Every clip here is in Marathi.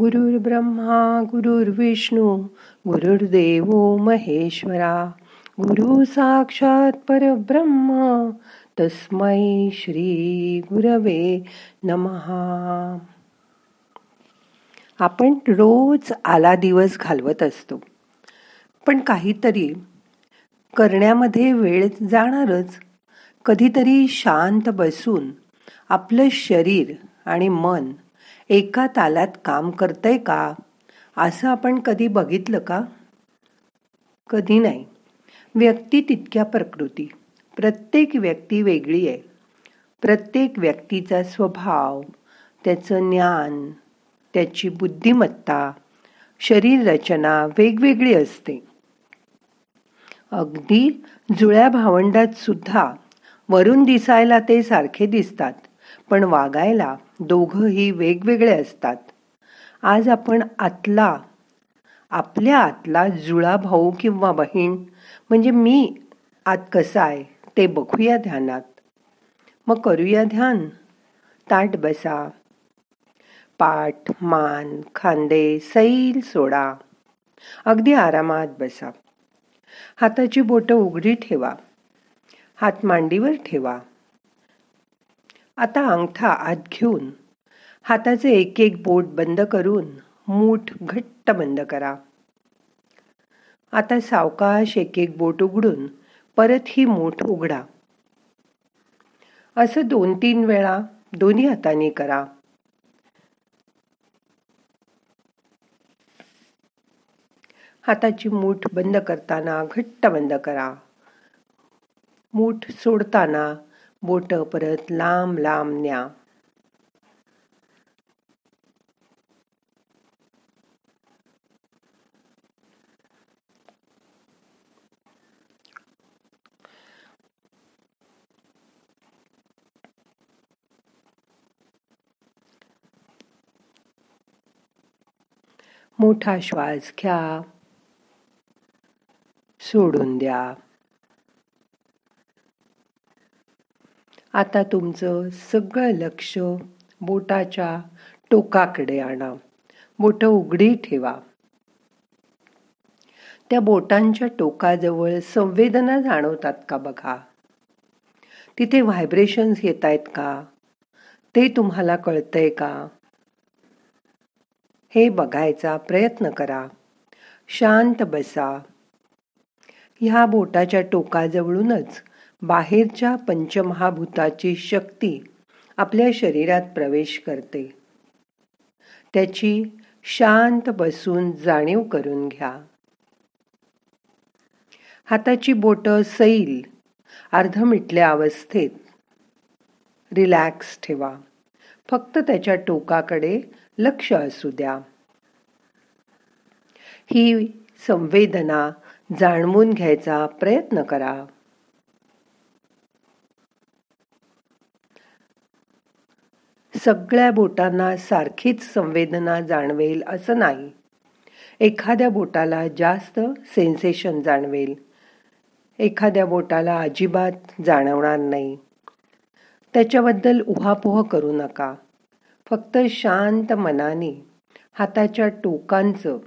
गुरुर्ब्रह्मा गुरुर्विष्णू गुरुर्देव महेश्वरा गुरु साक्षात परब्रह्म तस्मै श्री गुरवे नमहा आपण रोज आला दिवस घालवत असतो. पण काहीतरी करण्यामध्ये वेळ जाणारच. कधीतरी शांत बसून आपलं शरीर आणि मन एका तालात काम करतंय का? असं आपण कधी बघितलं का? कधी नाही. व्यक्ती तितक्या प्रकृती. प्रत्येक व्यक्ती वेगळी आहे. प्रत्येक व्यक्तीचा स्वभाव त्याचं ज्ञान त्याची बुद्धिमत्ता शरीर रचना वेगवेगळी असते. अगदी जुळ्या भावंडात सुद्धा वरून दिसायला ते सारखे दिसतात. पण वागायला दोघंही वेगवेगळे असतात. आज आपण आतला आपल्या आतला जुळा भाऊ किंवा बहीण म्हणजे मी आत कसा आहे ते बघूया ध्यानात. मग करूया ध्यान. ताट बसा. पाठ मान खांदे सैल सोडा. अगदी आरामात बसा. हाताची बोटं उघडी ठेवा. हात मांडीवर ठेवा. आता अंगठा आत घेऊन हाताचे एक एक बोट बंद करून मूठ घट्ट बंद करा. आता सावकाश एक एक बोट उघडून परत ही मूठ उघडा. असं दोन तीन वेळा दोन्ही हाताने करा. हाताची मूठ बंद करताना घट्ट बंद करा. मूठ सोडताना बोट परत लांब लांब न्या. मोठा श्वास घ्या. सोडून द्या. आता तुमचं सगळं लक्ष बोटाच्या टोकाकडे आणा. बोट उघडी ठेवा. त्या बोटांच्या टोकाजवळ संवेदना जाणवतात का बघा? तिथे व्हायब्रेशन्स येत आहेत का? ते तुम्हाला कळतंय का? हे बघायचा प्रयत्न करा. शांत बसा. ह्या बोटाच्या टोकाजवळूनच बाहेरच्या पंचमहाभूताची शक्ती आपल्या शरीरात प्रवेश करते. त्याची शांत बसून जाणीव करून घ्या. हाताची बोट सैल अर्ध मिटल्या अवस्थेत. रिलॅक्स ठेवा. फक्त त्याच्या टोकाकडे लक्ष असू द्या. ही संवेदना जाणवून घ्यायचा प्रयत्न करा. सगळ्या बोटांना सारखीच संवेदना जाणवेल असं नाही. एखाद्या बोटाला जास्त सेन्सेशन जाणवेल. एखाद्या बोटाला अजिबात जाणवणार नाही. त्याच्याबद्दल उहापोह करू नका. फक्त शांत मनाने हाताच्या टोकांचं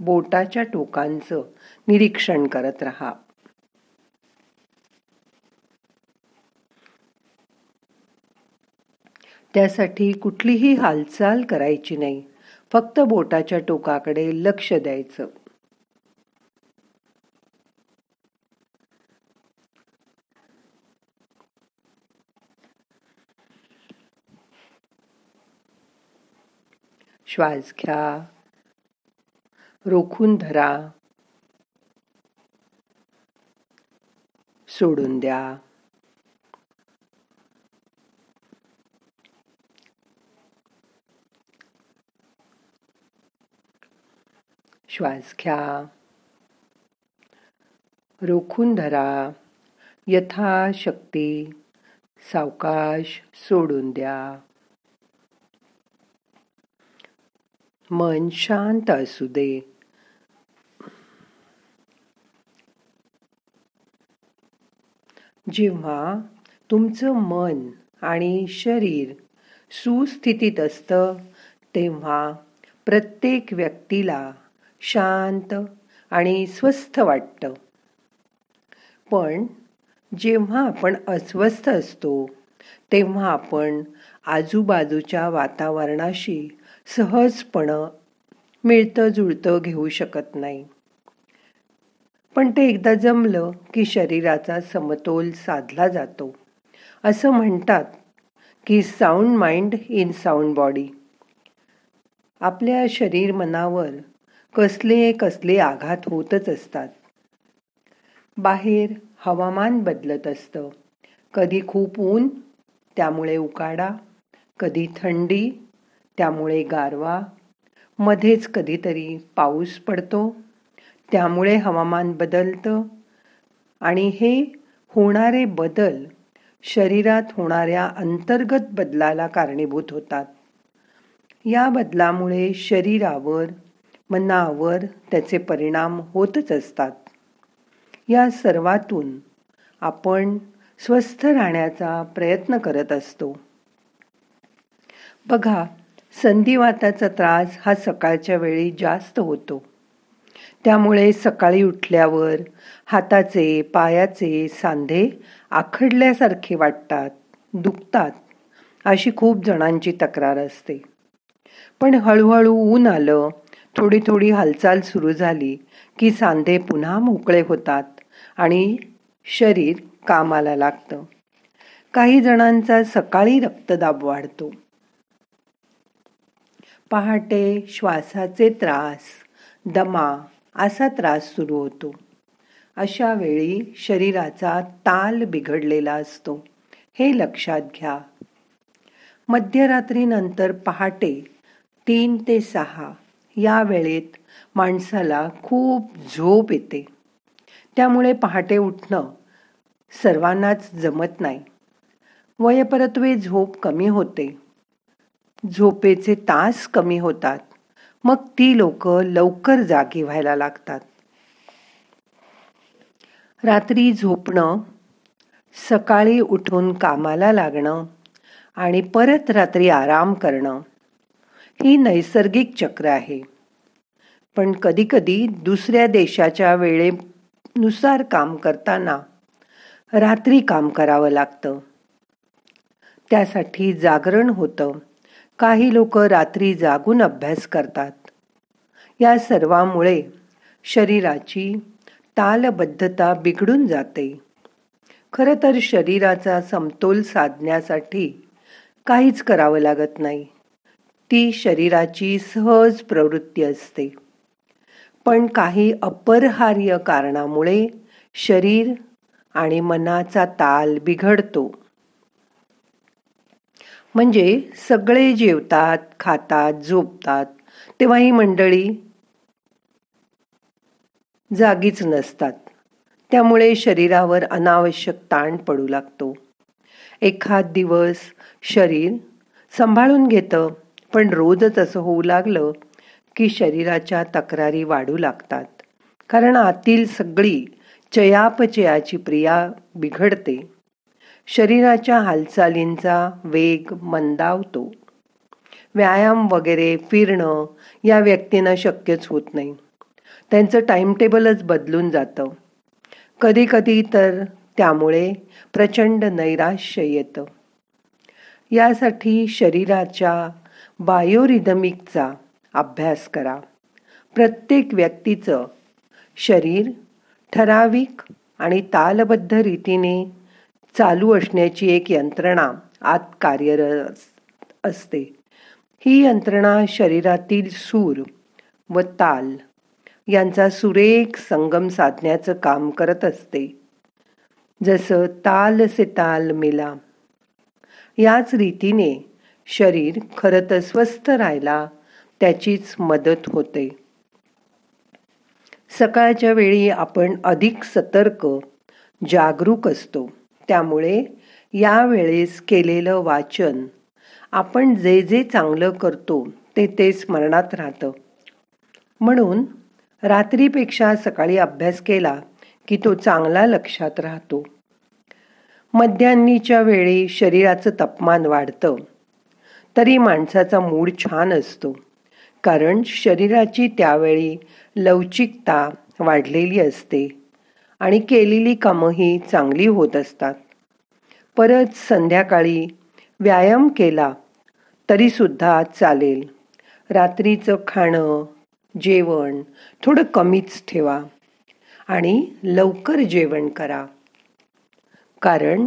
बोटाच्या टोकांचं निरीक्षण करत राहा. त्यासाठी कुठलीही हालचाल करायची नाही. फक्त बोटाच्या टोकाकडे लक्ष द्यायचं. श्वास घ्या. रोखून धरा. सोडून द्या. श्वास घ्या. रोखून धरा. यथाशक्ती सावकाश सोडून द्या. मन शांत असू दे. जेव्हा तुमचं मन आणि शरीर सुस्थितीत असतं तेव्हा प्रत्येक व्यक्तीला शांत आणि स्वस्थ वाटतं. पण जेव्हा आपण अस्वस्थ असतो तेव्हा आपण आजूबाजूच्या वातावरणाशी सहजपणं मिळतं जुळतं घेऊ शकत नाही. पण ते एकदा जमलं की शरीराचा समतोल साधला जातो. असं म्हणतात की sound mind in sound body आपल्या शरीर मनावर कसले कसले आघात होतच असतात. बाहेर हवामान बदलत असतं. कधी खूप ऊन त्यामुळे उकाडा. कधी थंडी त्यामुळे गारवा. मध्येच कधीतरी पाऊस पडतो. त्यामुळे हवामान बदलतं. आणि हे होणारे बदल शरीरात होणाऱ्या अंतर्गत बदलाला कारणीभूत होतात. या बदलामुळे शरीरावर मनावर त्याचे परिणाम होतच असतात. या सर्वातून आपण स्वस्थ राहण्याचा प्रयत्न करत असतो. बघा संधिवाताचा त्रास हा सकाळच्या वेळी जास्त होतो. त्यामुळे सकाळी उठल्यावर हाताचे पायाचे सांधे आखडल्यासारखे वाटतात दुखतात अशी खूप जणांची तक्रार असते. पण हळूहळू ऊन आलं थोडी थोडी हालचाल सुरू झाली की सांधे पुन्हा मोकळे होतात आणि शरीर कामाला लागतं. काही जणांचा सकाळी रक्तदाब वाढतो. पहाटे श्वासाचे त्रास दमा असा त्रास सुरू होतो. अशा वेळी शरीराचा ताल बिघडलेला असतो. हे लक्षात घ्या. मध्यरात्रीनंतर पहाटे तीन ते सहा या वेळेत माणसाला खूप झोप येते. त्यामुळे पहाटे उठणं सर्वांनाच जमत नाही. वयपरत्वे झोप कमी होते. झोपेचे तास कमी होतात. मग ती लोक लवकर जागी व्हायला लागतात. रात्री झोपणं सकाळी उठून कामाला लागणं आणि परत रात्री आराम करणं ही नैसर्गिक चक्र आहे. पण कधीकधी दुसऱ्या देशाच्या वेळेनुसार काम करताना रात्री काम करावं लागतं. त्यासाठी जागरण होतं. काही लोक रात्री जागून अभ्यास करतात. या सर्वामुळे शरीराची तालबद्धता बिघडून जाते. खरं तर शरीराचा समतोल साधण्यासाठी काहीच करावं लागत नाही. ती शरीराची सहज प्रवृत्ती असते. पण काही अपरहार्य कारणामुळे शरीर आणि मनाचा ताल बिघडतो. म्हणजे सगळे जेवतात खातात झोपतात तेव्हा ही मंडळी जागीच नसतात. त्यामुळे शरीरावर अनावश्यक ताण पडू लागतो. एखाद दिवस शरीर सांभाळून घेतं पण रोजच असं होऊ लागलं की शरीराच्या तक्रारी वाढू लागतात. कारण आतील सगळी चयापचयाची प्रिया बिघडते. शरीराच्या हालचालींचा वेग मंदावतो. व्यायाम वगैरे फिरणं या व्यक्तींना शक्यच होत नाही. त्यांचं टाईमटेबलच बदलून जातं. कधी कधी तर त्यामुळे प्रचंड नैराश्य येतं. यासाठी शरीराच्या बायोरिदमिकचा अभ्यास करा. प्रत्येक व्यक्तीचं शरीर ठराविक आणि तालबद्ध रीतीने चालू असण्याची एक यंत्रणा आत कार्यरत असते. ही यंत्रणा शरीरातील सूर व ताल यांचा सुरेख संगम साधण्याचं काम करत असते. जसं ताल से ताल मिला याच रीतीने शरीर खरं तर स्वस्थ राहायला त्याचीच मदत होते. सकाळच्या वेळी आपण अधिक सतर्क जागरूक असतो. त्यामुळे यावेळेस केलेलं वाचन आपण जे जे चांगलं करतो ते ते स्मरणात राहतं. म्हणून रात्रीपेक्षा सकाळी अभ्यास केला की तो चांगला लक्षात राहतो. मध्यान्नीच्या वेळी शरीराचं तापमान वाढतं. तरी माणसाचा मूड छान असतो. कारण शरीराची त्यावेळी लवचिकता वाढलेली असते आणि केलेली कामंही चांगली होत असतात. परत संध्याकाळी व्यायाम केला तरीसुद्धा चालेल. रात्रीचं खाणं जेवण थोडं कमीच ठेवा आणि लवकर जेवण करा. कारण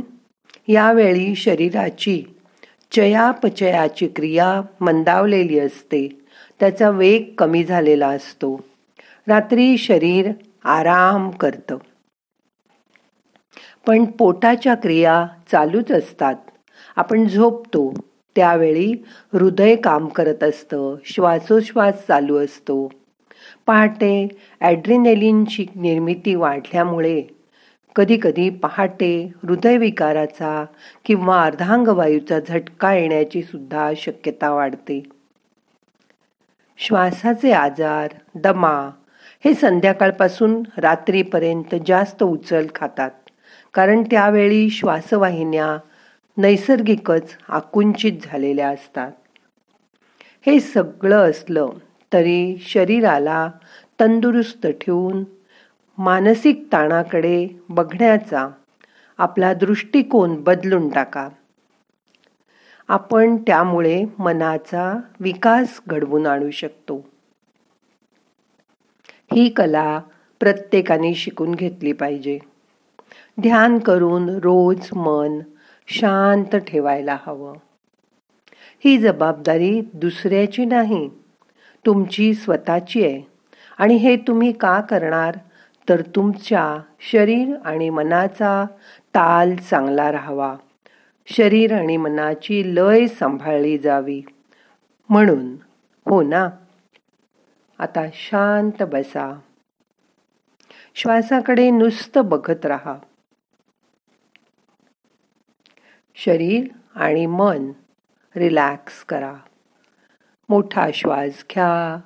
यावेळी शरीराची चयापचयाची क्रिया मंदावलेली असते. त्याचा वेग कमी झालेला असतो. रात्री शरीर आराम करतं. पण पोटाच्या क्रिया चालूच असतात. आपण झोपतो त्यावेळी हृदय काम करत असतं श्वासोश्वास चालू असतो. पहाटे ॲड्रिनेलिनची निर्मिती वाढल्यामुळे कधीकधी पहाटे हृदयविकाराचा किंवा अर्धांगवायूचा झटका येण्याची सुद्धा शक्यता वाढते. श्वासाचे आजार दमा हे संध्याकाळपासून रात्रीपर्यंत जास्त उचल खातात. कारण त्यावेळी श्वासवाहिन्या नैसर्गिकच आकुंचित झालेल्या असतात. हे सगळं असलं तरी शरीराला तंदुरुस्त ठेवून मानसिक ताणाकडे बघण्याचा आपला दृष्टिकोन बदलून टाका. आपण त्यामुळे मनाचा विकास घडवून आणू शकतो. ही कला प्रत्येकाने शिकून घेतली पाहिजे. ध्यान करून रोज मन शांत ठेवायला हवं. ही जबाबदारी दुसऱ्याची नाही तुमची स्वतःची आहे. आणि हे तुम्ही का करणार? तर तुमच्या शरीर आणि मनाचा ताल चांगला राहावा. शरीर आणि मनाची लय सांभाळली जावी. म्हणून हो ना? आता शांत बसा. श्वासाकडे नुसतं बघत राहा. शरीर आणि मन रिलॅक्स करा. मोठा श्वास घ्या.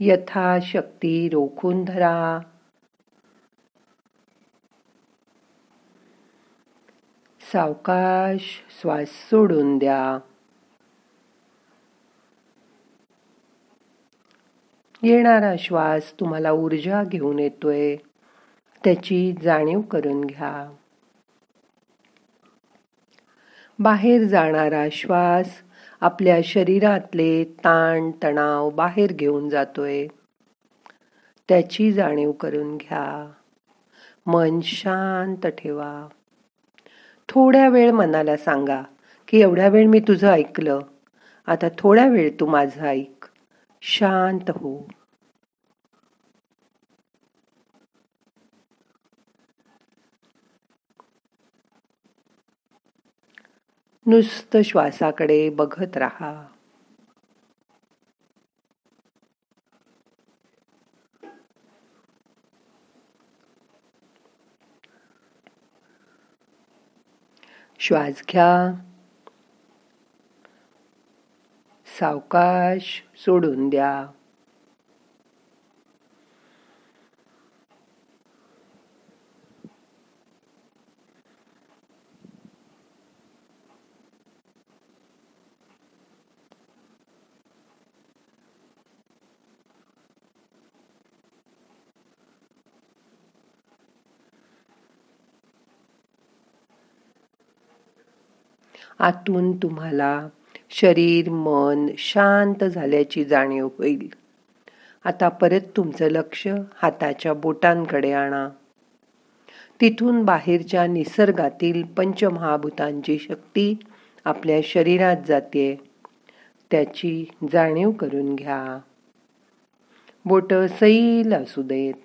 यथाशक्ती रोखून धरा. सावकाश श्वास सोडून द्या. येणारा श्वास तुम्हाला ऊर्जा घेऊन येतोय. त्याची जाणीव करून घ्या. बाहेर जाणारा श्वास आपल्या शरीरातले ताण तणाव बाहेर घेऊन जातोय. त्याची जाणीव करून घ्या. मन शांत ठेवा. थोड्या वेळ मनाला सांगा की एवढा वेळ मी तुझं ऐकलं. आता थोड्या वेळ तू माझं ऐक. शांत हो. नुसतं श्वासाकडे बघत राहा. श्वास घ्या. सावकाश सोडून द्या. आतून तुम्हाला शरीर मन शांत झाल्याची जाणीव होईल. आता परत तुमचं लक्ष हाताच्या बोटांकडे आणा. तिथून बाहेरच्या निसर्गातील पंचमहाभूतांची शक्ती आपल्या शरीरात जाते. त्याची जाणीव करून घ्या. बोट सैल असू देत.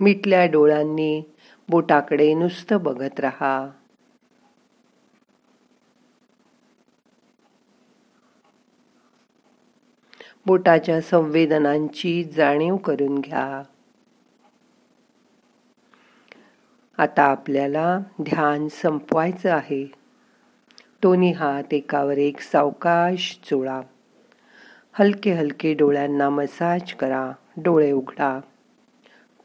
मिटल्या डोळ्यांनी बोटाकडे नुसतं बघत राहा. बोटाच्या संवेदनांची जाणीव करून घ्या. आता आपल्याला ध्यान संपवायचं आहे. दोन्ही हात एकावर एक सावकाश चोळा हलके हलके डोळ्यांना मसाज करा. डोळे उघडा.